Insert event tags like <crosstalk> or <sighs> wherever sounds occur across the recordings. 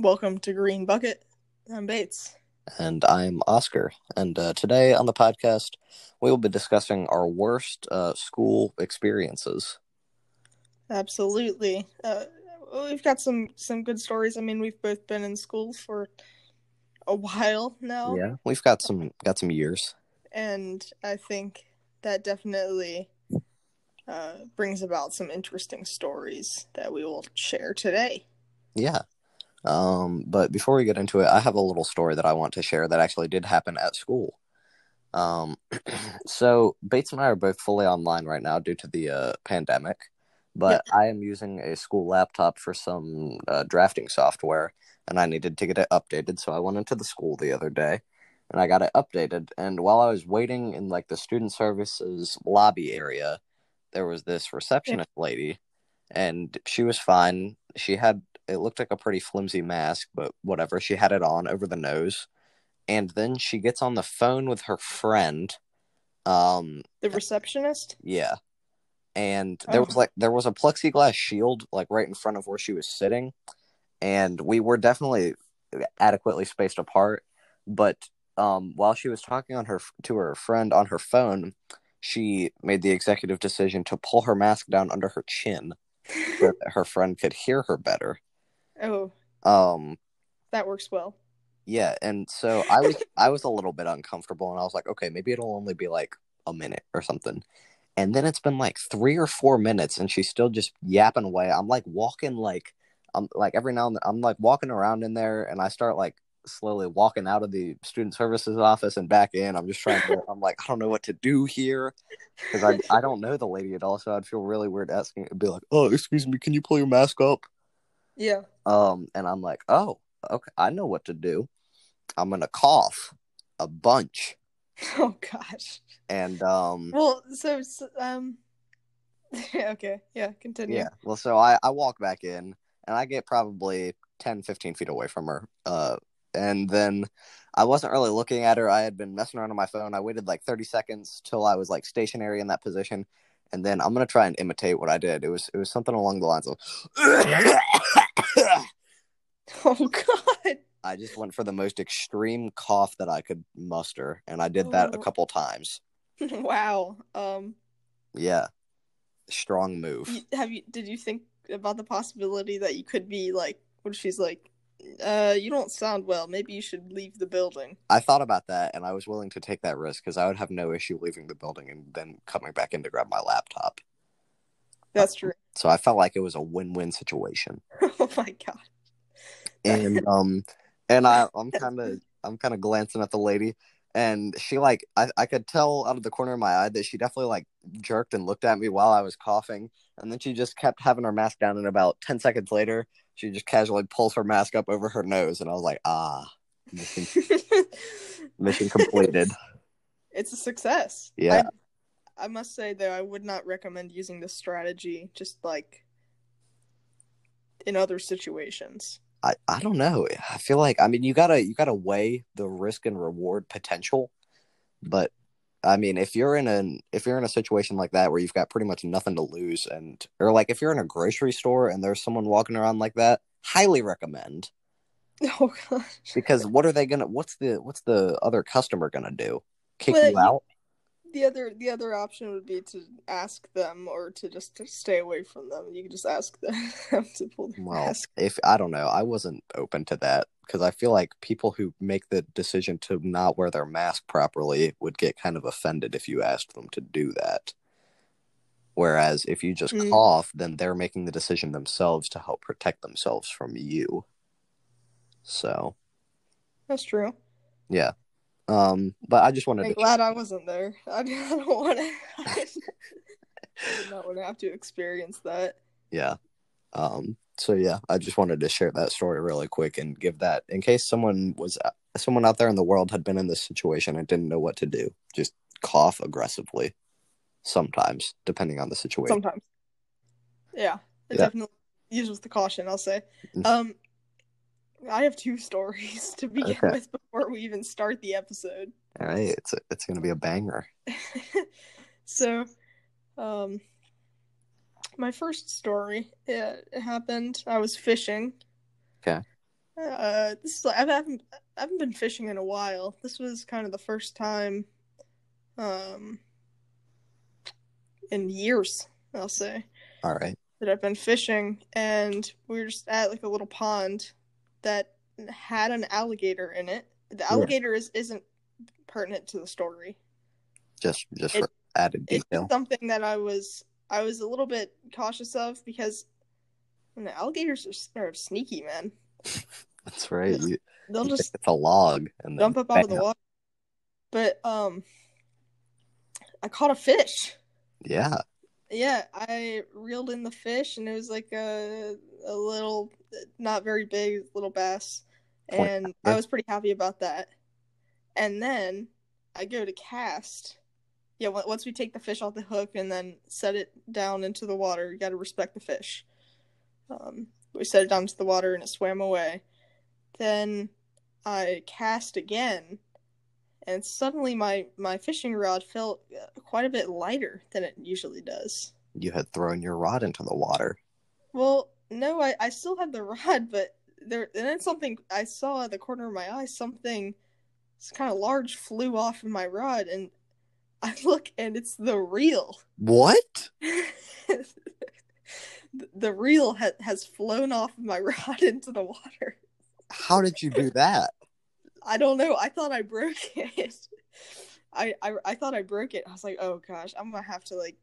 Welcome to Green Bucket. I'm Bates. And I'm Oscar. And uh, today on the podcast, we will be discussing our worst uh, school experiences. Absolutely. Uh, we've got some some good stories. I mean, we've both been in school for a while now. Yeah, we've got some got some years. And I think that definitely uh, brings about some interesting stories that we will share today. Yeah. Um, but before we get into it, I have a little story that I want to share that actually did happen at school. Um, <clears throat> so Bates and I are both fully online right now due to the uh, pandemic, but I am using a school laptop for some uh, drafting software, and I needed to get it updated. So I went into the school the other day, and I got it updated. And while I was waiting in like the student services lobby area, there was this receptionist lady, and she was fine. She had it looked like a pretty flimsy mask, but whatever. She had it on over the nose. And then she gets on the phone with her friend. Um The receptionist? yeah. And there was like there was a plexiglass shield like right in front of where she was sitting. And we were definitely adequately spaced apart, but um while she was talking on her to her friend on her phone, she made the executive decision to pull her mask down under her chin so that her friend could hear her better. Oh, Um, that works well. yeah, and so I was I was a little bit uncomfortable, and I was like, okay, maybe it'll only be like a minute or something. And then it's been like three or four minutes, and she's still just yapping away. I'm like walking like I'm like every now and then I'm like walking around in there, and I start like slowly walking out of the student services office and back in. I'm just trying to. <laughs> I'm like I don't know what to do here because I I don't know the lady at all, so I'd feel really weird asking. It'd be like, oh, excuse me, can you pull your mask up? Yeah. Um, and I'm like, oh, okay, I know what to do. I'm gonna cough a bunch, <laughs> Oh gosh. and um, Well, so, so um <laughs> okay, yeah, continue. yeah. Well, so I I walk back in, and I get probably 10, 15 feet away from her. Uh, and then I wasn't really looking at her. I had been messing around on my phone. I waited like 30 seconds till I was like stationary in that position. And then I'm gonna try and imitate what I did. It was it was something along the lines of <laughs> Oh god. I just went for the most extreme cough that I could muster, and I did that a Oh. couple times. <laughs> wow. Um Yeah, strong move. have you did you think about the possibility that you could be like if she's like uh you don't sound well, maybe you should leave the building. I thought about that, and I was willing to take that risk because I would have no issue leaving the building and then coming back in to grab my laptop. That's true. <laughs> So I felt like it was a win-win situation. <laughs> oh my god. And <laughs> um, and I I'm kind of I'm kind of glancing at the lady, and she like I I could tell out of the corner of my eye that she definitely like jerked and looked at me while I was coughing, and then she just kept having her mask down. And about ten seconds later, she just casually pulls her mask up over her nose, and I was like, ah, mission, <laughs> mission completed. it's a success. Yeah. I, I must say though, I would not recommend using this strategy just like in other situations. I, I don't know. I feel like I mean you gotta you gotta weigh the risk and reward potential, but I mean if you're in an if you're in a situation like that where you've got pretty much nothing to lose and or like if you're in a grocery store and there's someone walking around like that, highly recommend <laughs> Oh gosh. because what are they gonna what's the what's the other customer gonna do? Kick Well, you out? The other the other option would be to ask them or to just to stay away from them. You could just ask <laughs> them to pull their Well, mask. if I don't know, I wasn't open to that because I feel like people who make the decision to not wear their mask properly would get kind of offended if you asked them to do that. Whereas if you just Mm. cough, then they're making the decision themselves to help protect themselves from you. So, That's true. yeah. Um, but I just wanted I'm to glad I wasn't there. <laughs> I don't want to. I did not want to have to experience that. <laughs> yeah. Um, so yeah, I just wanted to share that story really quick and give that in case someone was someone out there in the world had been in this situation and didn't know what to do. Just cough aggressively. Sometimes, depending on the situation. Sometimes. Yeah, it Yeah. definitely use with the caution. I'll say. Mm. Um, I have two <laughs> stories to begin Okay. with before we even start the episode. All right, it's it's gonna be a banger. <laughs> so, um, my first story it, happened. I was fishing. Okay. Uh, this is I haven't I haven't been fishing in a while. This was kind of the first time, um, in years I'll say All right. that I've been fishing, and we were just at like a little pond that had an alligator in it. The alligator is isn't pertinent to the story. Just just It- for added It's detail. just something that I was I was a little bit cautious of because you know, alligators are, are sneaky, man. <laughs> That's right. You, They'll you just it's a log and jump up out of the water. But um, I caught a fish. Yeah. Yeah, I reeled in the fish, and it was like a a little, not very big little bass, Point and after. I was pretty happy about that. And then I go to cast. Yeah, on- once we take the fish off the hook and then set it down into the water, you got to respect the fish. Um, we set it down into the water and it swam away. Then I cast again, and suddenly my my fishing rod felt uh, quite a bit lighter than it usually does. You had thrown your rod into the water. Well, no, I, I still had the <laughs> rod, but there and then something I saw at the corner of my eye, something kind of large flew off of my rod, and I look and it's the reel. What? The- <laughs> the reel ha- has flown off my <laughs> rod into the water. How did you do that? I don't know. I thought I broke it. I, I I thought I broke it. I was like, oh gosh, I'm gonna have to like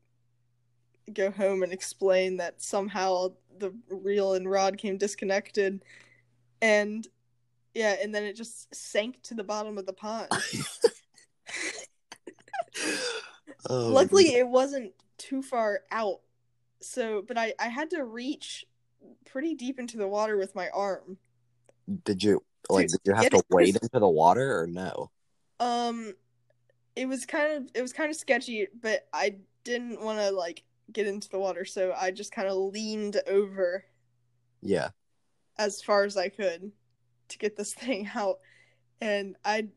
go home and explain that somehow the reel and rod came disconnected, and yeah, and then it just sank to the bottom of the pond. <laughs> Oh, Luckily, it wasn't too far out. So, but I I had to reach pretty deep into the water with my arm. did you like? Did you have to wade into the water or no? Um, it was kind of it was kind of sketchy, but I didn't want to like get into the water, so I just kind of leaned over Yeah. as far as I could to get this <laughs> thing out, and I,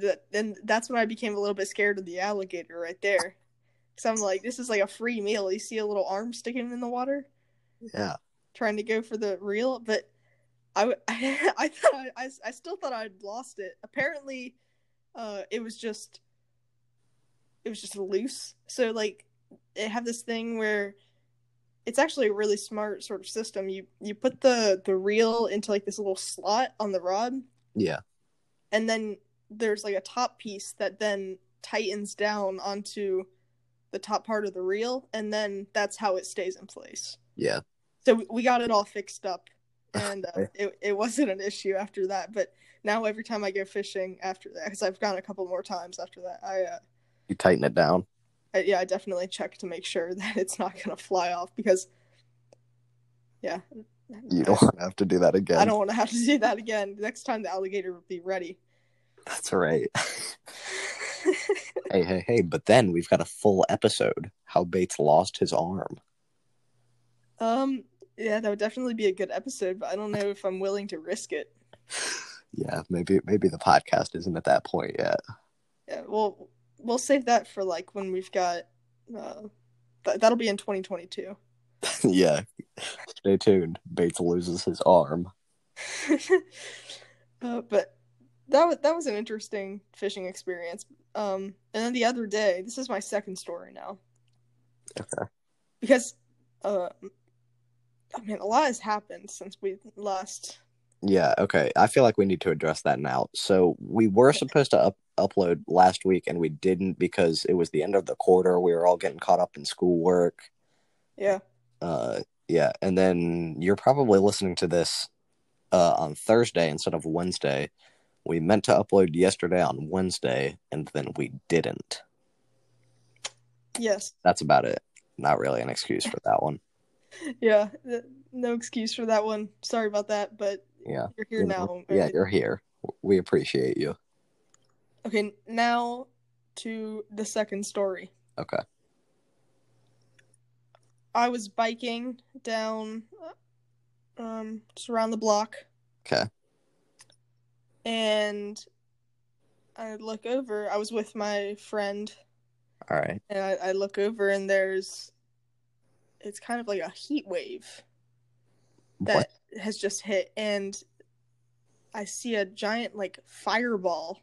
that then that's when I became a little bit scared of the alligator right there, because I'm like, this is like a free meal. You see a little arm sticking in the water, Yeah. trying to go for the reel, but I thought <laughs> I, thought I, I still thought I'd lost it. Apparently, uh, it was just it was just loose. So like they have this thing where it's actually a really smart sort of system. You you put the the reel into like this little slot on the rod, Yeah. and then there's like a top piece that then tightens down onto the top part of the reel, and then that's how it stays in place Yeah. so we- we got it all fixed up <laughs> and uh, it, it wasn't an issue after that but now every time i go fishing after that because i've gone a couple more times after that i uh You tighten it down. I, yeah i definitely check to make sure <laughs> that it's not going to fly off because yeah You don't want to have to do that again. I don't want to have to do that again next time the alligator will be ready That's right. <laughs> hey, hey, hey! But then we've got a full episode. How Bates lost his arm. um yeah that would definitely be a good episode but i don't know if i'm willing to risk it Yeah, maybe maybe the podcast isn't at that point yet. Yeah, well, we'll save that for like when we've got. Uh, th- that'll be in 2022. <laughs> yeah. Stay tuned. Bates loses his arm. <laughs> uh, but that was that was an interesting fishing experience. Um, and then the other day, this is my second story now Okay. because, uh, I mean, a lot has happened since we last. Yeah, okay. I feel like we need to address that now. So we were supposed to up- upload last week and we didn't because it was the end of the quarter. We were all getting caught up in schoolwork. Yeah, Uh yeah, and then you're probably listening to this uh on Thursday instead of Wednesday. We meant to upload yesterday on Wednesday and then we didn't. yes, That's about it. Not really an excuse for that one. <laughs> yeah. th- no excuse for that one. Sorry about that, but Yeah. you're here You now. Yeah, you're here. We appreciate you. Okay, now to the second story. Okay. I was biking down um just around the block Okay. And I look over. I was with my friend All right. and I, I look over and there's it's kind of like a heat wave that What? has just hit and I see a giant like fireball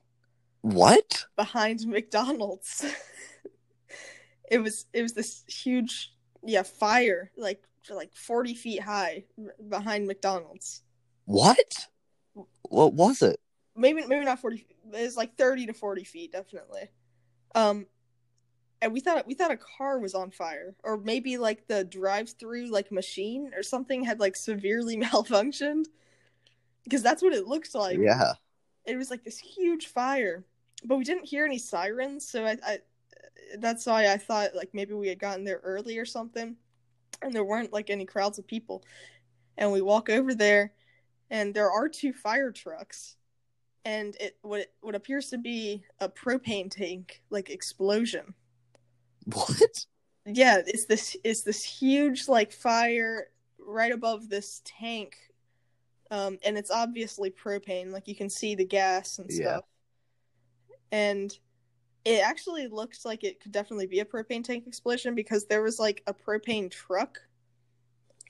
What? behind <laughs> McDonald's. <laughs> it was it was this huge yeah fire like like 40 feet high behind McDonald's. What? What was it? Maybe maybe not 40 it was like 30 to 40 feet definitely. Um and we thought we thought a car was on fire or maybe like the drive-through like machine or something had like severely <laughs> malfunctioned because that's what it looked like. yeah. it was like this huge fire but we didn't hear any sirens so I, I that's why i thought like maybe we had gotten there early or something and there weren't like any crowds of people and we walk over there and there are two fire trucks and it what what appears to be a propane tank like explosion What? yeah it's this it's this huge like fire right above this tank um and it's obviously propane like you can see the gas and stuff. Yeah. and it actually looked like it could definitely be a propane tank explosion because there was like a propane truck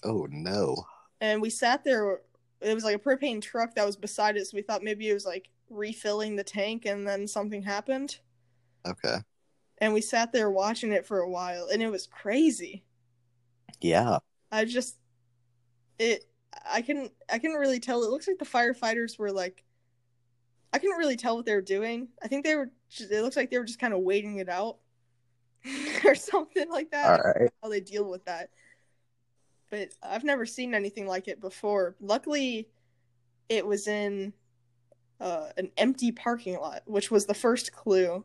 Oh no. and we sat there it was like a propane truck that was beside it so we thought maybe it was like refilling the tank and then something happened Okay. and we sat there watching it for a while and it was crazy Yeah. I just it I couldn't I couldn't really tell. It looks like the firefighters were like I couldn't really tell what they were doing. I think they were just, it looks like they were just kind of waiting it out <laughs> or something like that. All right. How they deal with that. But I've never seen anything like it before. Luckily it was in uh, an empty parking lot, which was the first clue.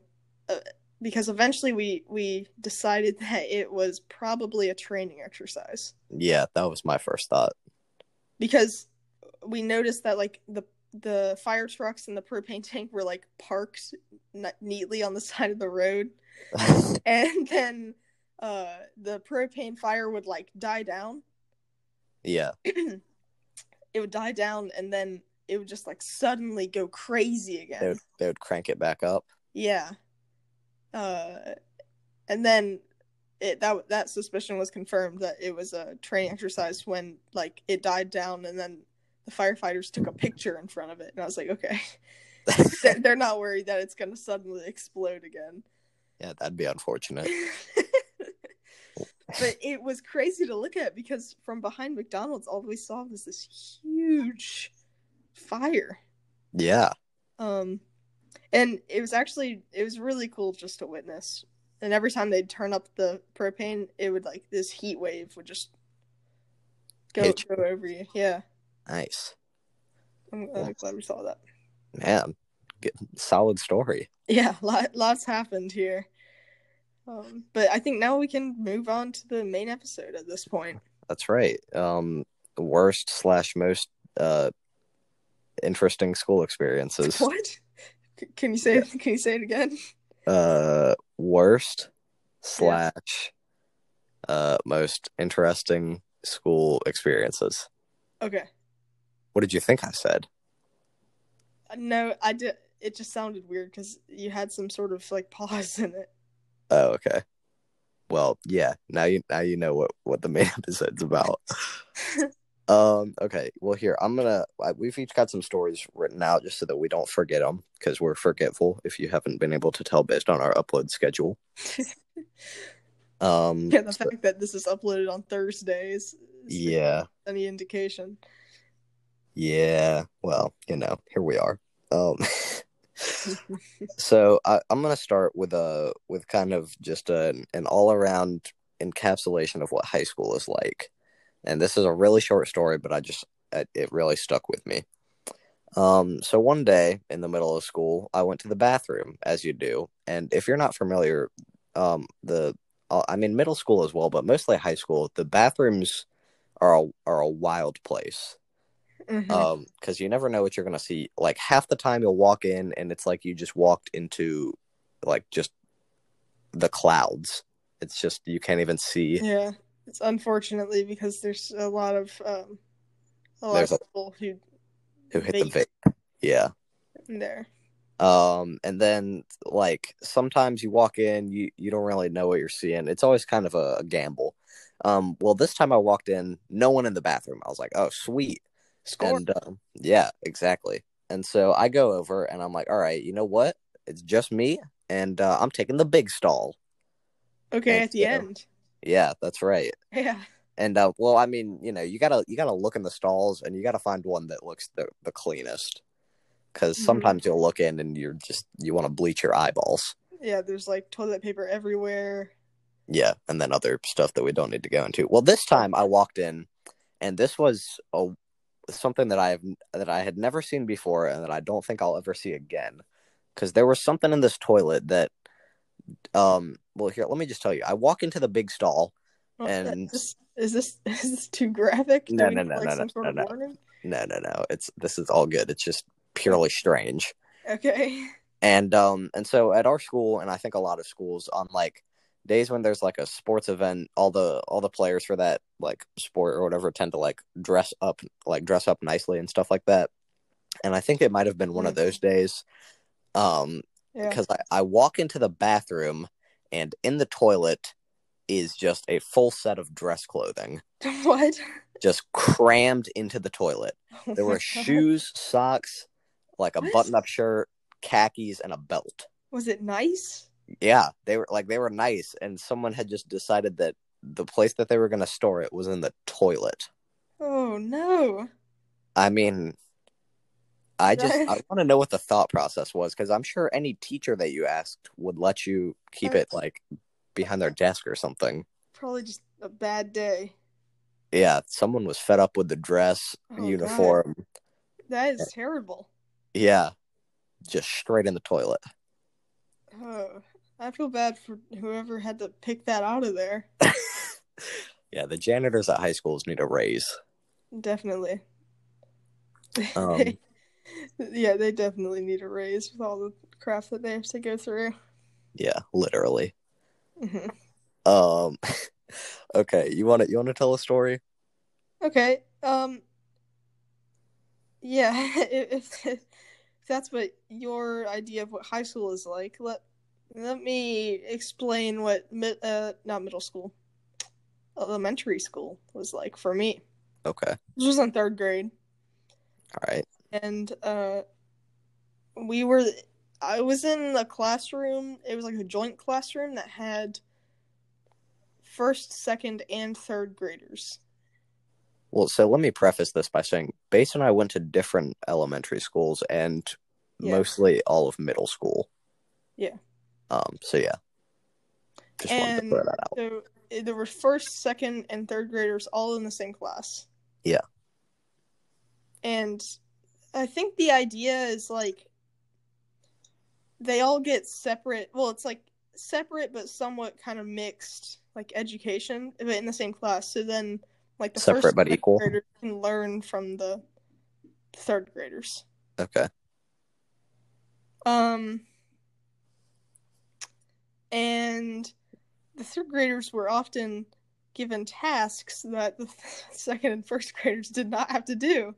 Uh, because eventually we we decided <laughs> that it was probably a training exercise Yeah, that was my first thought. because we noticed that like the the fire trucks and the propane <laughs> tank were like parked n- neatly on the <laughs> side of the road and then uh the propane fire would like die down yeah. <clears throat> it would die down and then it would just like suddenly go crazy They again would, they would crank it back up. yeah uh and then it that that suspicion was confirmed that it was a training exercise when like it died down and then the firefighters took a picture in front of it and i was like okay <laughs> They're- they're not worried that it's going to suddenly explode again Yeah, that'd be unfortunate. <laughs> but it was crazy to look at because from behind mcdonald's all we saw was this huge fire. Yeah. um and it was actually it was really cool just to witness. And every time they'd turn up the propane it would like this heat wave would just go Hit go over you. Yeah. Nice. i'm uh, glad we saw that. Man, good, solid story. yeah lot, lots happened here um but i think now we can move on to the main episode at this point That's right. Um, worst slash most uh interesting school experiences. <laughs> what C- can you say can you say it again Uh, worst slash uh most interesting school experiences. okay What did you think I said? Uh, no i did it just sounded weird because you had some sort of like <laughs> pause in it Oh, okay. Well, yeah. Now you now you know what what the main <laughs> episode's about. <laughs> um. Okay. Well, here I'm gonna. I- We've each got some stories written out just so that we don't forget them because we're forgetful. If you haven't been able to tell based on our upload schedule. <laughs> Um. Yeah, the so- fact that this is uploaded on Thursdays. is yeah. Any indication? Yeah. Well, you know, here we are. Um. <laughs> so I, I'm gonna start with a with kind of just an an all around encapsulation of what high school is like, and this is a really short story, but I just it, it really stuck with me. Um, so one day in the middle of school, I went to the bathroom as you do, and if you're not familiar, um, the uh, I mean middle school as well, but mostly high school, the bathrooms are a, are a wild place Mhm. um because you never know what you're gonna see. Like half the time you'll walk in and it's like you just walked into like just the clouds. It's just you can't even see. Yeah, it's unfortunately because there's a lot of um, a lot There's of people who who hit the vape vape. Yeah. there. um and then like sometimes you walk in you you don't really know what you're seeing. It's always kind of a, a gamble. Um well this time i walked in no one in the bathroom. I was like oh sweet Score. and um, yeah exactly and so I go over and I'm like, all right, you know what? It's just me, and uh, I'm taking the big stall. Okay, And at the end. Yeah, that's right. Yeah. And uh, well, I mean, you know, you gotta you gotta look in the stalls, and you gotta find one that looks the the cleanest. Because Mhm. sometimes you'll look in and you're just you want to bleach your eyeballs. Yeah, there's like toilet paper everywhere. Yeah, and then other stuff that we don't need to go into. Well, this time I walked in, and this was a something that I have that I had never seen before, and that I don't think I'll ever see again. Because there was something in this toilet that, um, well, here let me just tell you. I walk into the big stall. Oh, And- is this, is this <laughs> is this too graphic? No, no, no, like, no, no, no, no. No, no, no. It's this is all good. It's just purely strange. Okay. And um and so at our school and I think a lot of schools on like days when there's like a sports event, all the all the players for that like sport or whatever tend to like dress up like dress up nicely and stuff like that. And I think it might have been one of those days. Um Yeah. because I, I walk into the bathroom and in the toilet is just a full set of dress clothing <laughs> what? just crammed into the toilet. Oh There were God. shoes, socks, like a What? button up shirt, khakis, and a belt. Was it nice? Yeah, they were like they were nice, and someone had just decided that the place that they were going to store it was in the toilet. Oh no. I mean, I just <laughs> I want to know what the thought process was because I'm sure any teacher that you asked would let you keep it like behind their desk or something. Probably just a bad day. Yeah, someone was fed up with the dress Oh, God. uniform. That is terrible. Yeah, just straight in the toilet. Oh, I feel bad for whoever had to pick that out of there. <laughs> yeah, the janitors at high schools need a raise. Definitely. Um, <laughs> yeah, they definitely need a raise with all the crap that they have to go through. Yeah, literally. Mhm. Um, <laughs> okay, you want to you want to tell a story? Okay. Um. Yeah, if, if that's what your idea of what high school is like, let let me explain what mid, uh not middle school, elementary school was like for me. Okay, This was in third grade, all right. and uh, we were. I was in a classroom. It was like a joint classroom that had first, second, and third graders. Well, so let me preface this by saying, Bates and I went to different elementary schools and Yeah. mostly all of middle school. Yeah. Um. So yeah, just wanted to and throw that out. so eh, there were first, second, and third graders all in the same class. Yeah. And I think the idea is like they all get separate. Well, it's like separate but somewhat kind of mixed, like education, but in the same class. So then, like the Separate first but equal. graders can learn from the third graders. Okay. Um, and the third graders were often given tasks that the <laughs> second and first graders did not have to do,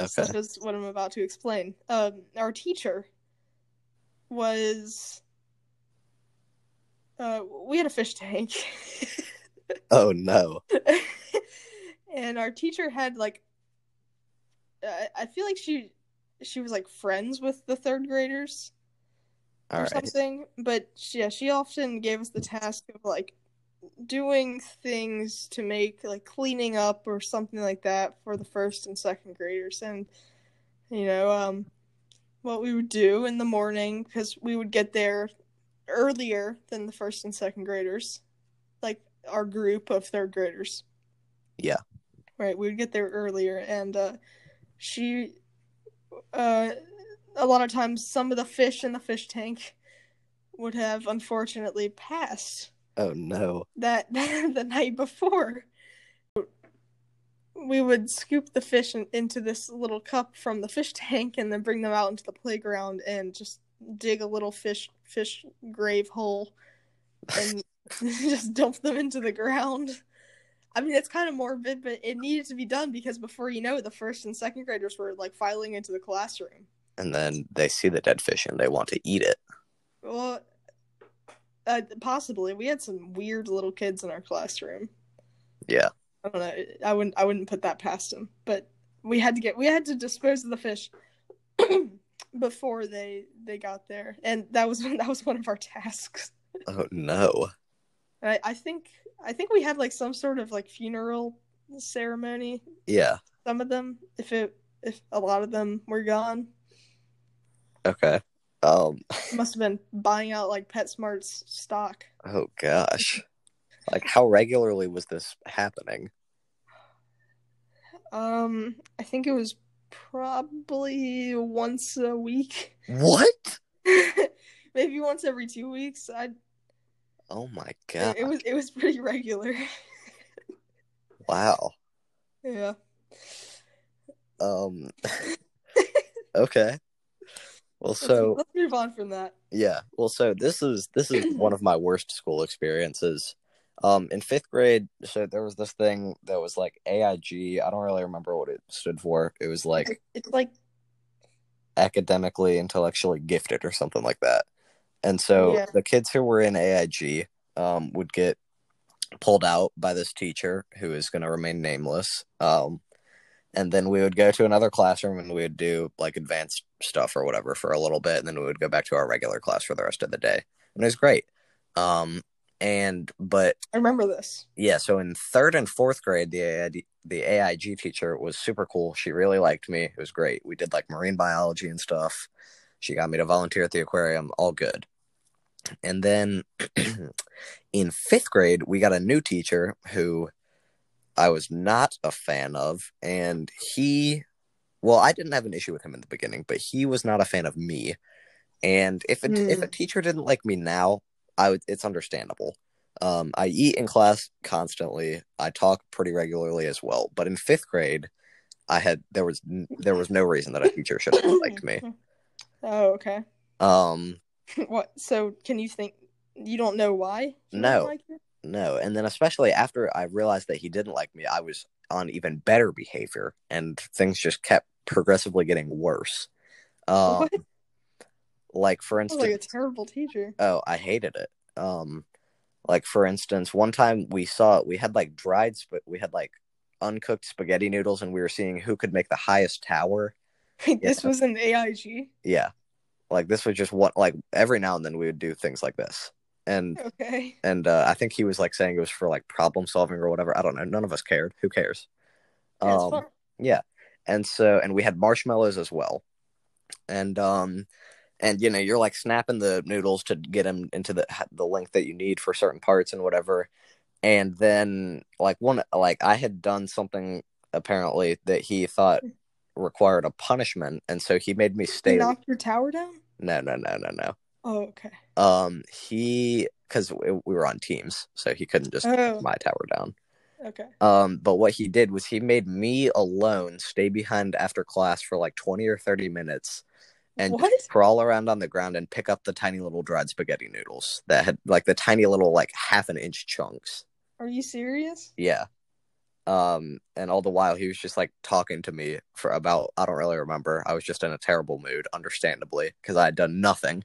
Okay. such as what I'm about to explain. Um, our teacher was. Uh, we had a fish tank. <laughs> Oh no. and our teacher had like I feel like she she was like friends with the third graders or right. something. But yeah, she often gave us the task of like doing things to make like cleaning up or something like that for the first and second graders. And you know, um, what we would do in the morning because we would get there earlier than the first and second graders, like our group of third graders. Yeah. Right, we would get there earlier, and uh, she uh, a lot of times some of the fish in the fish tank would have unfortunately passed Oh no. that <laughs> the night before. We would scoop the fish in, into this little cup from the fish tank and then bring them out into the playground and just dig a little fish fish grave hole and <laughs> just dump them into the ground. I mean, it's kind of morbid, but it needed to be done because before you know it, the first and second graders were like filing into the classroom. And then they see the dead fish and they want to eat it. Well, uh, possibly. We had some weird little kids in our classroom. Yeah. I don't know. I wouldn't. I wouldn't put that past them. But we had to get. We had to dispose of the fish. <clears throat> before they they got there, and that was <laughs> that was one of our tasks. Oh no. I, I think I think we had like some sort of like funeral ceremony. Yeah. Some of them, if it if a lot of them were gone, Okay. Um. <laughs> must have been buying out like PetSmart's stock. Oh gosh. Like, how regularly was this happening? Um, I think it was probably once a week, What? <laughs> maybe once every two weeks. I Oh my it, god. it was it was pretty regular. Wow. <laughs> yeah. Um. okay. Well, Let's- so let's move on from that. yeah. Well, so this is this is one of my worst school experiences. Um, in fifth grade, so there was this thing that was like AIG. I don't really remember what it stood for. It was like It's like academically, intellectually gifted or something like that. And so Yeah. the kids who were in AIG um, would get pulled out by this teacher who is going to remain nameless. Um, and then we would go to another classroom and we would do like advanced stuff or whatever for a little bit. And then we would go back to our regular class for the rest of the day. And it was great. Um, and, but I remember this. yeah, so in third and fourth grade, the AID, the AIG teacher was super cool. She really liked me. It was great. We did like marine biology and stuff. She got me to volunteer at the aquarium. All good. And then <clears throat> in fifth grade, we got a new teacher who I was not a fan of, and he, well, I didn't have an issue with him in the beginning, but he was not a fan of me. And if a, if a teacher didn't like me now, I would, it's understandable. Um, I eat in class constantly. I talk pretty regularly as well. But in fifth grade, I had there was there was no reason that a teacher should have liked me. <coughs> Oh, okay. Um, <laughs> what? So, can you think? You don't know why? No. Like? No, and then especially after I realized that he didn't like me, I was on even better behavior, and things just kept progressively getting worse. Um, What? like for instance, like a terrible teacher. Oh, I hated it. Um, like for instance, one time we saw we had like dried, sp- we had like uncooked spaghetti noodles, and we were seeing who could make the highest tower. <laughs> this Yeah. was an AIG. Yeah, like this was just what like every now and then we would do things like this, and Okay. and uh, I think he was like saying it was for like problem solving or whatever. I don't know. None of us cared. Who cares? That's Um, yeah and so and we had marshmallows as well and um and you know you're like snapping the noodles to get them into the the length that you need for certain parts and whatever and then like one like i had done something apparently that he thought required a punishment and so he made me stay knocked your tower down. no no no no no Oh, okay. um he because we were on teams so he couldn't just Oh. my tower down Okay. Um, but what he did was he made me alone stay behind after class for like 20 or 30 minutes and crawl around on the ground and pick up the tiny little dried spaghetti noodles that had like the tiny little like half an inch chunks. Are you serious? Yeah. Um, and all the while he was just like talking to me for about I don't really remember. I was just in a terrible mood, understandably, because I had done nothing.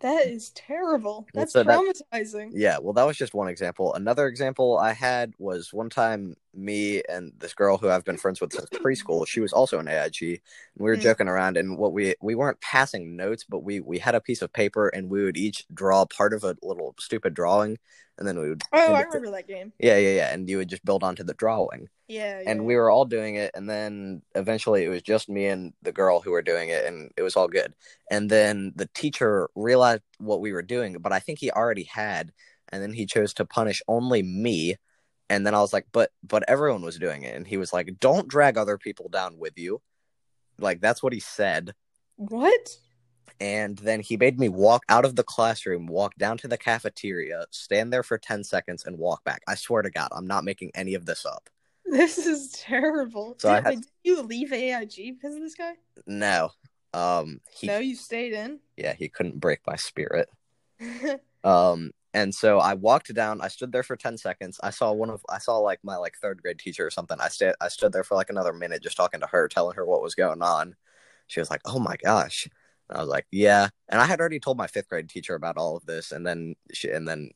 That is terrible. That's so that- traumatizing. Yeah, well, that was just one example. Another example I had was one time me and this girl who I've been friends with since preschool. She was also an AIG, and we were Mm. joking around. And what we we weren't passing notes, but we we had a piece of paper, and we would each draw part of a little stupid drawing, and then we would. Oh, I remember that game. Yeah, yeah, yeah, and you would just build onto the drawing Yeah. yeah and we were all doing it and then eventually it was just me and the girl who were doing it and it was all good and then the teacher realized what we were doing but i think he already had and then he chose to punish only me and then i was like but but everyone was doing it and he was like don't drag other people down with you like that's what he said What? And then he made me walk out of the classroom walk down to the cafeteria stand there for 10 seconds and walk back i swear to god i'm not making any of this up This is terrible. So did, had- did you leave AIG because of this guy? no um he no, you stayed in. yeah, he couldn't break my spirit. <laughs> Um, and so I walked down. I stood there for ten seconds. I saw one of I saw like my like third grade teacher or something. I stayed I stood there for like another minute just talking to her, telling her what was going on. She was like, "Oh my gosh." I was like, "Yeah." And I had already told my fifth grade teacher about all of this, and then she and then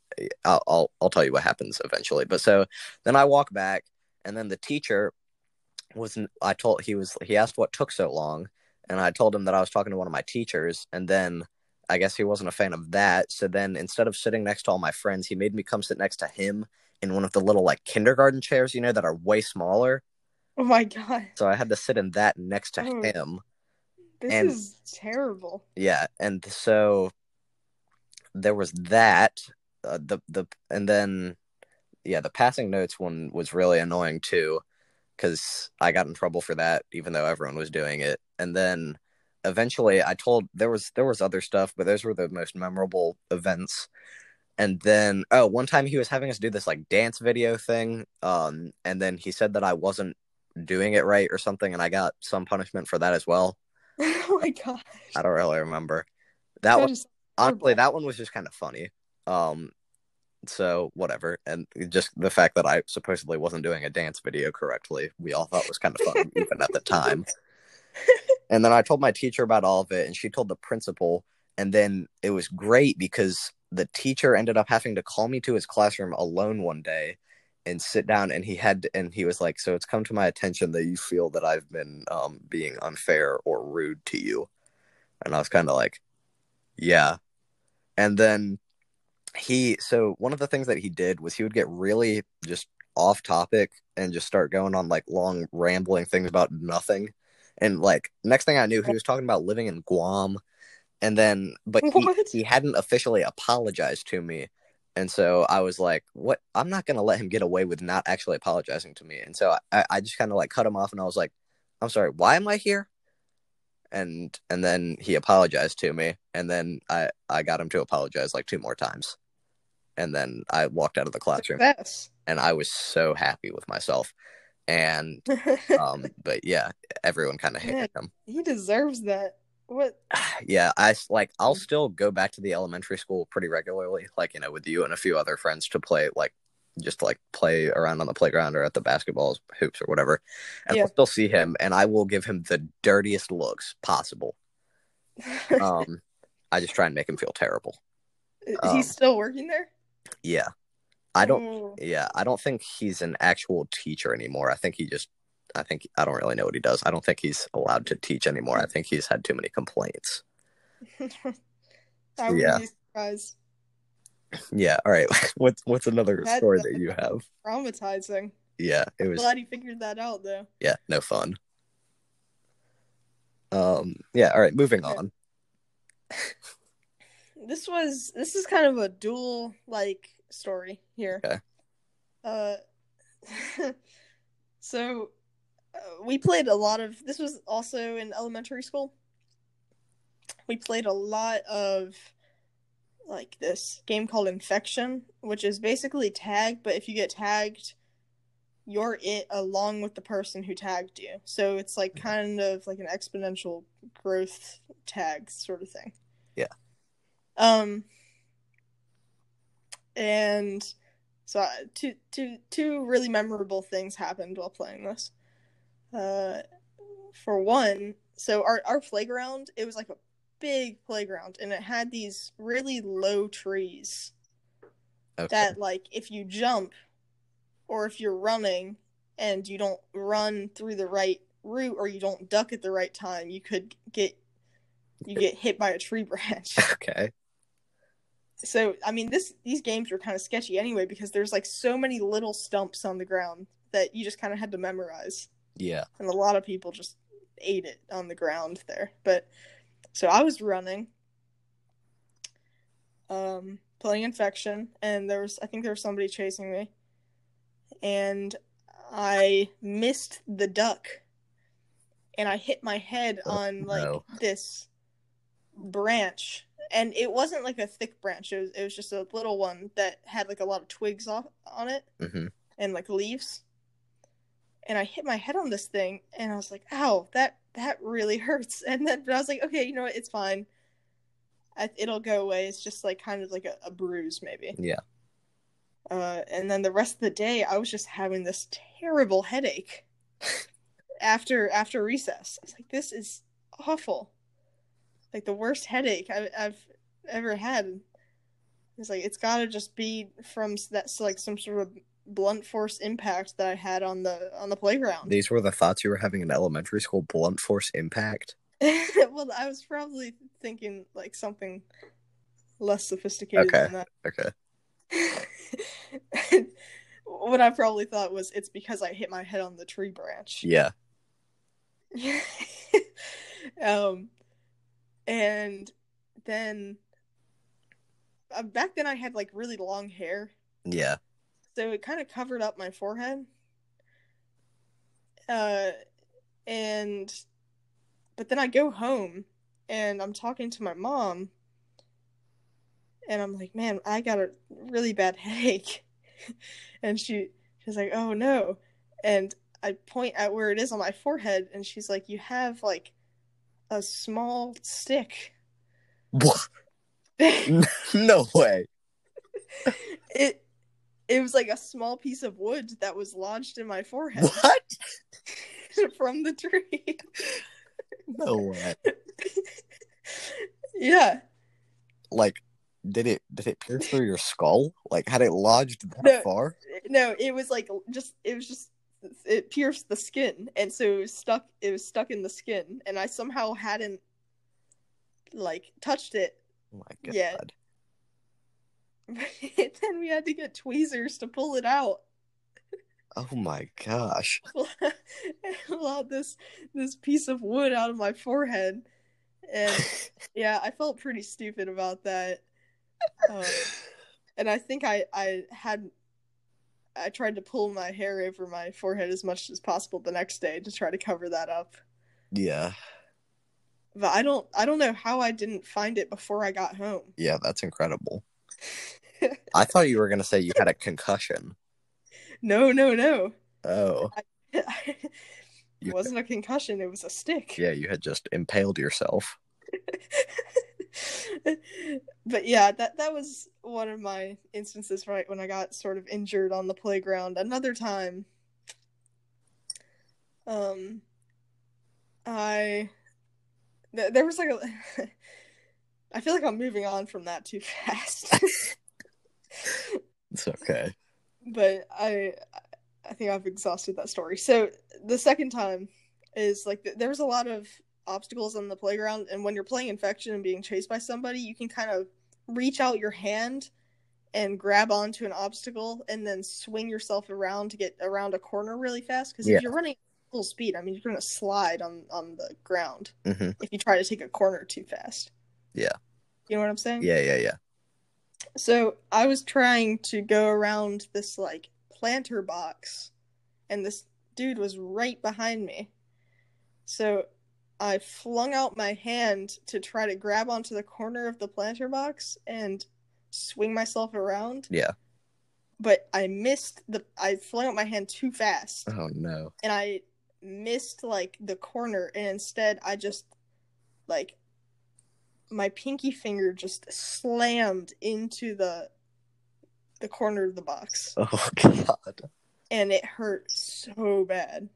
I'll I'll, I'll tell you what happens eventually. But so then I walk back, and then the teacher was I told he was he asked what took so long, and I told him that I was talking to one of my teachers, and then I guess he wasn't a fan of that. So then instead of sitting next to all my friends, he made me come sit next to him in one of the little like kindergarten chairs, you know, that are way smaller. Oh my god. So I had to sit in that next to Oh. him. This And- is terrible. Yeah, and so there was that. Uh, the the and then yeah, the passing notes one was really annoying too, because I got in trouble for that, even though everyone was doing it. And then eventually, I told there was there was other stuff, but those were the most memorable events. And then oh, one time he was having us do this like dance video thing, um, and then he said that I wasn't doing it right or something, and I got some punishment for that as well. <laughs> oh my gosh. I don't really remember. That one is honestly that one was just kind of funny um so whatever and just the fact that i supposedly wasn't doing a dance video correctly we all thought was kind of fun <laughs> even at the time and then i told my teacher about all of it and she told the principal and then it was great because the teacher ended up having to call me to his classroom alone one day and sit down and he had and he was like so it's come to my attention that you feel that i've been um being unfair or rude to you. And i was kind of like yeah. And then he so one of the things that he did was he would get really just off topic and just start going on like long rambling things about nothing. And like next thing i knew he was talking about living in guam. And then but he, <laughs> he hadn't officially apologized to me and so i was like what? I'm not gonna let him get away with not actually apologizing to me. And so i, I just kind of like cut him off and i was like i'm sorry why am i here? And and then he apologized to me and then i i got him to apologize like two more times. And then i walked out of the classroom. Success. and i was so happy with myself. And <laughs> um but yeah everyone kind of hated him. he deserves that. What? <sighs> yeah I like i'll still go back to the elementary school pretty regularly like you know with you and a few other friends to play like just like play around on the playground or at the basketball hoops or whatever and Yeah. i'll still see him and i will give him the dirtiest looks possible <laughs> um i just try and make him feel terrible um, He's still working there. yeah i don't Oh. yeah i don't think he's an actual teacher anymore i think he just i think i don't really know what he does i don't think he's allowed to teach anymore i think he's had too many complaints <laughs> Yeah. yeah all right <laughs> what's what's another That- story that you have Traumatizing. yeah it was Glad he figured that out though. yeah no fun um yeah all right moving Okay. on <laughs> This was this is kind of a dual like story here. Okay. Uh, so Uh, we played a lot of. This was also in elementary school. We played a lot of like this game called Infection, which is basically tag, but if you get tagged, you're it along with the person who tagged you. So it's like mm-hmm. kind of like an exponential growth tag sort of thing. Yeah. Um. And so I- two two two really memorable things happened while playing this. Uh, for one, so our our playground it was like a big playground and it had these really low trees okay. that like if you jump or if you're running and you don't run through the right route or you don't duck at the right time you could get you get hit by a tree branch. <laughs> Okay. So i mean this these games were kind of sketchy anyway because there's like so many little stumps on the ground that you just kind of had to memorize yeah and a lot of people just ate it on the ground there. But so I was running, um, playing infection, and there was I think there was somebody chasing me, and I missed the duck, and I hit my head Oh, on like no. this branch. And it wasn't like a thick branch; it was it was just a little one that had like a lot of twigs off on it hmm and like leaves and i hit my head on this thing and i was like ow that that really hurts. <laughs> And then but i was like okay you know what? It's fine. I, it'll go away. It's just like kind of like a, a bruise maybe. Yeah. Uh, and then the rest of the day i was just having this terrible headache <laughs> after after recess. I was like this is awful. Like the worst headache I, i've ever had. It's like it's got to just be from that's like some sort of blunt force impact that I had on the on the playground. these were the thoughts you were having in elementary school blunt force impact <laughs> well, I was probably thinking like something less sophisticated Okay. than that. Okay. <laughs> what I probably thought was it's because I hit my head on the tree branch. Yeah. <laughs> um, and then uh, back then I had like really long hair, Yeah. So it kind of covered up my forehead. Uh, and but then I go home and I'm talking to my mom, and I'm like, "Man, I got a really bad headache," <laughs> and she she's like, "Oh no," and I point at where it is on my forehead, and she's like, "You have like a small stick." What? <laughs> <laughs> No way. it was like a small piece of wood that was lodged in my forehead <laughs> What? <laughs> from the tree. No way. <laughs> yeah. Like, did it did it pierce through your skull? Like, had it lodged that No. far? No, it was like just it was just it pierced the skin and so it was stuck it was stuck in the skin and I somehow hadn't like touched it. Oh my god. Yeah. <laughs> then we had to get tweezers to pull it out. Oh my gosh. <laughs> <laughs> pull out this this piece of wood out of my forehead. And yeah, I felt pretty stupid about that. Um, and I think I I had I tried to pull my hair over my forehead as much as possible the next day to try to cover that up. yeah. But I don't I don't know how I didn't find it before I got home. Yeah, that's incredible. <laughs> I thought you were gonna say you had a concussion. no, no, no. Oh. <laughs> it wasn't a concussion, it was a stick. Yeah, you had just impaled yourself. <laughs> but yeah, that that was one of my instances right when I got sort of injured on the playground. Another time um I th- there was like a I feel like I'm moving on from that too fast. It's okay. but I I think I've exhausted that story. So the second time is like th- there's a lot of obstacles on the playground, and when you're playing infection and being chased by somebody, you can kind of reach out your hand and grab onto an obstacle and then swing yourself around to get around a corner really fast. Because Yeah. if you're running full speed, I mean you're gonna slide on on the ground hmm if you try to take a corner too fast. Yeah. You know what I'm saying? Yeah, yeah, yeah. So I was trying to go around this like planter box, and this dude was right behind me. So I flung out my hand to try to grab onto the corner of the planter box and swing myself around. Yeah. But I missed the. I flung out my hand too fast, Oh no. and I missed like the corner, and instead I just like my pinky finger just slammed into the the corner of the box. Oh <laughs> god. and it hurt so bad.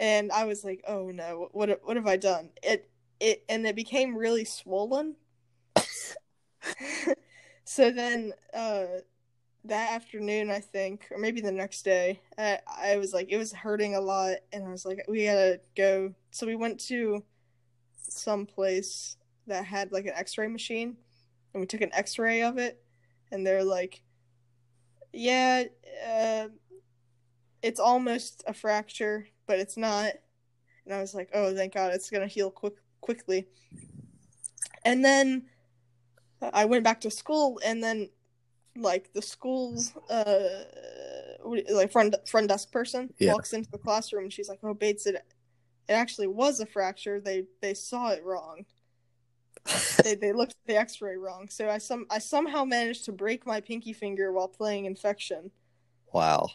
And i was like oh no. What what have i done? It it and it became really swollen. <laughs> So then uh that afternoon i think or maybe the next day I, I was like it was hurting a lot. And i was like we gotta go. So we went to some place that had like an x-ray machine and we took an x-ray of it and they're like yeah uh, it's almost a fracture but it's not and i was like oh thank god it's gonna heal quick quickly and then i went back to school and then like the school's uh like front front desk person Yeah. walks into the classroom and she's like oh bates it it actually was a fracture. They they saw it wrong. <laughs> They, they looked at the x-ray wrong. So i some i somehow managed to break my pinky finger while playing infection. Wow.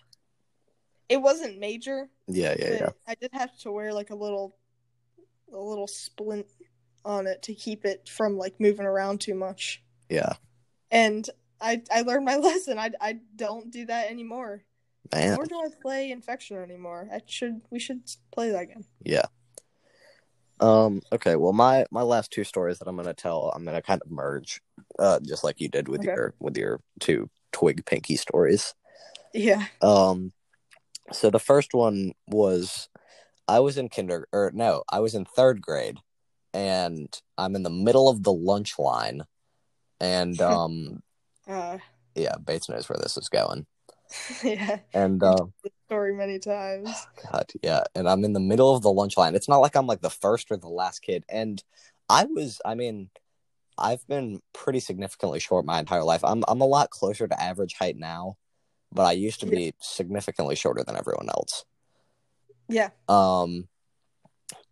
it wasn't major Yeah, yeah, yeah. i did have to wear like a little a little splint on it to keep it from like moving around too much. Yeah. and i i learned my <laughs> lesson. I, I don't do that anymore Man. nor do i play infection anymore i should we should play that again Yeah. Um, okay, well my my last two stories that I'm gonna tell, I'm gonna kind of merge, uh, just like you did with Okay. your with your two twig pinky stories. yeah Um, so the first one was I was in kinder or no, I was in third grade, and I'm in the middle of the lunch line, and <laughs> um, Uh, yeah, Bates knows where this is going, <laughs> yeah, and uh, the story many times. <sighs> God, yeah, and I'm in the middle of the lunch line. It's not like I'm like the first or the last kid, and I was, I mean, I've been pretty significantly short my entire life. I'm I'm a lot closer to average height now, but I used to be significantly shorter than everyone else. Yeah, Um,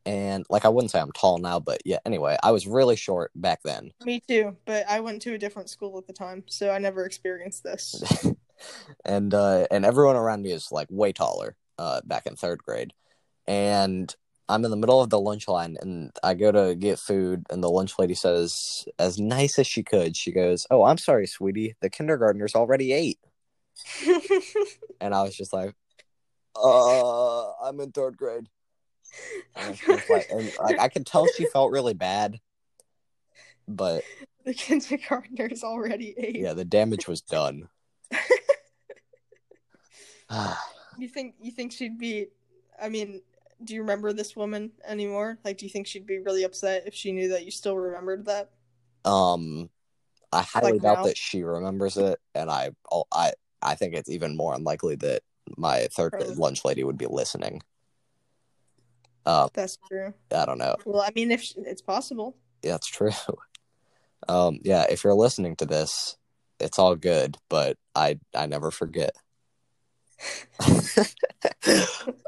and like I wouldn't say I'm tall now, but yeah. Anyway, I was really short back then, me too. But I went to a different school at the time, so I never experienced this. <laughs> and uh, and everyone around me is like way taller. Uh, back in third grade, and I'm in the middle of the lunch line, and I go to get food, and the lunch lady says, as nice as she could, she goes, "Oh, I'm sorry, sweetie, the kindergartner's already ate." <laughs> And I was just like, "Uh, I'm in third grade." And, like, and like I could tell she felt really bad, but the kindergartner's already eight. yeah, the damage was done. <sighs> You think you think she'd be? I mean, do you remember this woman anymore? Like, do you think she'd be really upset if she knew that you still remembered that? um, I highly Like doubt now? that she remembers it, and I, oh, I, I think it's even more unlikely that my third Probably. lunch lady would be listening. Um, That's true. I don't know. Well, I mean, if she, it's possible. Yeah, it's true. <laughs> Um, yeah, if you're listening to this, it's all good, but I, I never forget.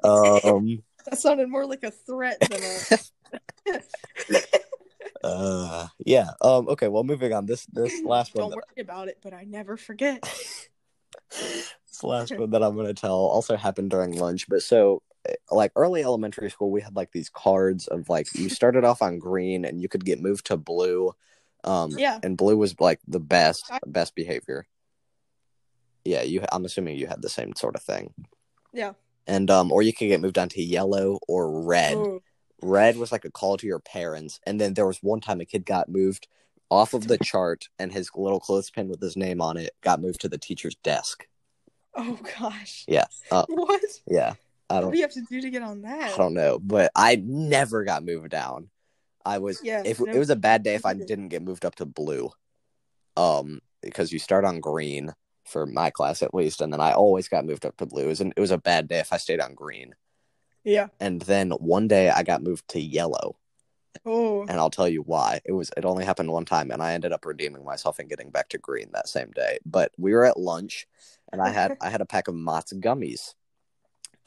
Um, That sounded more like a threat than a. <laughs> uh, yeah. Um, okay. Well, moving on. This, this <laughs> last one. Don't worry about it, but I never forget. <laughs> this last one that I'm going to tell also happened during lunch. But so, eh, like early elementary school, we had like these cards of like you started off on green and you could get moved to blue. Um, Yeah. and blue was like the best, I- best behavior. Yeah, you. I'm assuming you had the same sort of thing. Yeah. And um, or you could get moved on to yellow or red. Ooh. Red was like a call to your parents, and then there was one time a kid got moved off of the chart, and his little clothespin with his name on it got moved to the teacher's desk. Oh gosh. Yeah. Uh, <laughs> What? yeah. I What don't What do you have to do to get on that? I don't know, but I never got moved down. I was Yeah, if no- it was a bad day if I didn't get moved up to blue. Um because you start on green for my class at least and then I always got moved up to blue. And it was a bad day if I stayed on green. Yeah. And then one day I got moved to yellow Oh. and I'll tell you why. It was it only happened one time and I ended up redeeming myself and getting back to green that same day. But we were at lunch and I had <laughs> I had a pack of Mott's gummies.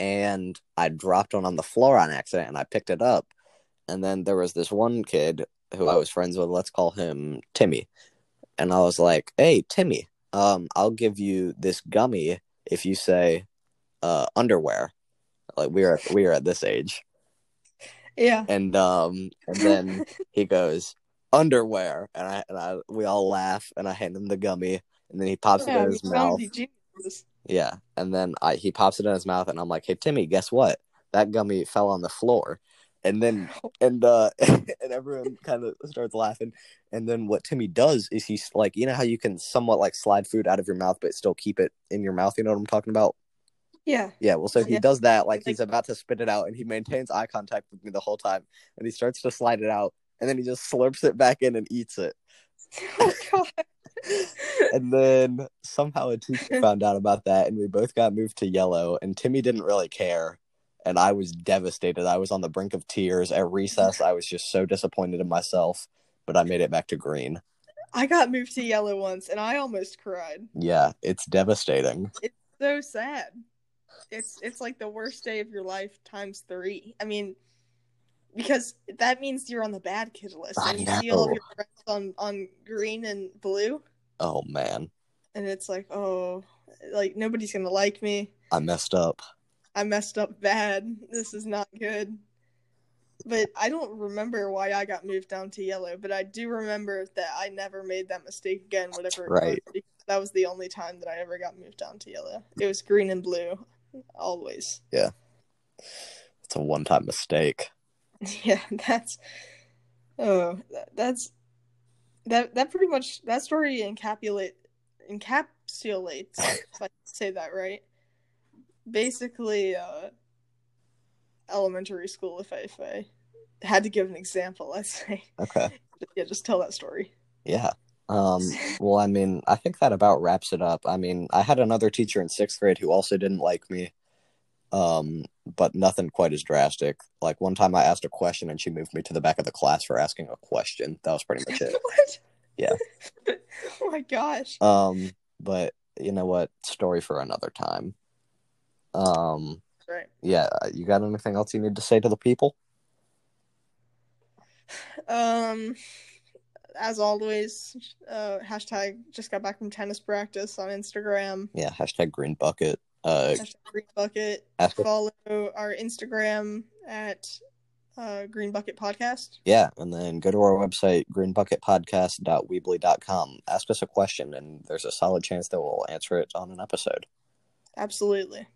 And I dropped one on the floor on accident and I picked it up. And then there was this one kid who I was friends with, let's call him Timmy. And I was like, "Hey, Timmy, um I'll give you this gummy if you say uh underwear." Like we are we are at this age. Yeah. and um and then <laughs> he goes underwear. And I and I we all laugh and I hand him the gummy and then he pops it in his mouth. yeah. And then I he pops it in his mouth and I'm like hey Timmy guess what? That gummy fell on the floor and then <laughs> and uh <laughs> and everyone kind of starts laughing and then what Timmy does is he's like you know how you can somewhat like slide food out of your mouth but still keep it in your mouth you know what I'm talking about Yeah. yeah, well, so he Yeah. does that like Like- he's about to spit it out, and he maintains eye contact with me the whole time, and he starts to slide it out, and then he just slurps it back in and eats it, <laughs> Oh god. and then somehow a teacher found out about that, and we both got moved to yellow, and Timmy didn't really care, and I was devastated. I was on the brink of tears at recess. I was just so disappointed in myself, but I made it back to green. I got moved to yellow once and I almost cried. Yeah, it's devastating. It's so sad. It's it's like the worst day of your life times three. I mean, because that means you're on the bad kid list. I And you see all of know. your friends on on green and blue, Oh man, and it's like, oh, like nobody's gonna like me. I messed up. I messed up bad. This is not good. But I don't remember why I got moved down to yellow, but I do remember that I never made that mistake again, whatever it Right. was. That was the only time that I ever got moved down to yellow. It was green and blue, always. Yeah. It's a one-time mistake. <laughs> Yeah, that's oh, that, that's that that pretty much that story encapsulate encapsulates if I say that right. Basically, uh, elementary school if I if I had to give an example, <laughs> I'd say. Okay. <laughs> Yeah, just tell that story. Yeah. Um, well, I mean, I think that about wraps it up. I mean, I had another teacher in sixth grade who also didn't like me, um, but nothing quite as drastic. Like one time I asked a question and she moved me to the back of the class for asking a question. That was pretty much it. <laughs> Yeah. oh my gosh. Um, but you know what? Story for another time. Um, Right. yeah, you got anything else you need to say to the people? Um, as always, uh, hashtag just got back from tennis practice on Instagram. Yeah, hashtag green bucket. Uh, Hashtag Green Bucket. ask Follow our Instagram at uh, Green Bucket Podcast. Yeah, and then go to our website, greenbucketpodcast.weebly.com. Ask us a question, and there's a solid chance that we'll answer it on an episode. Absolutely.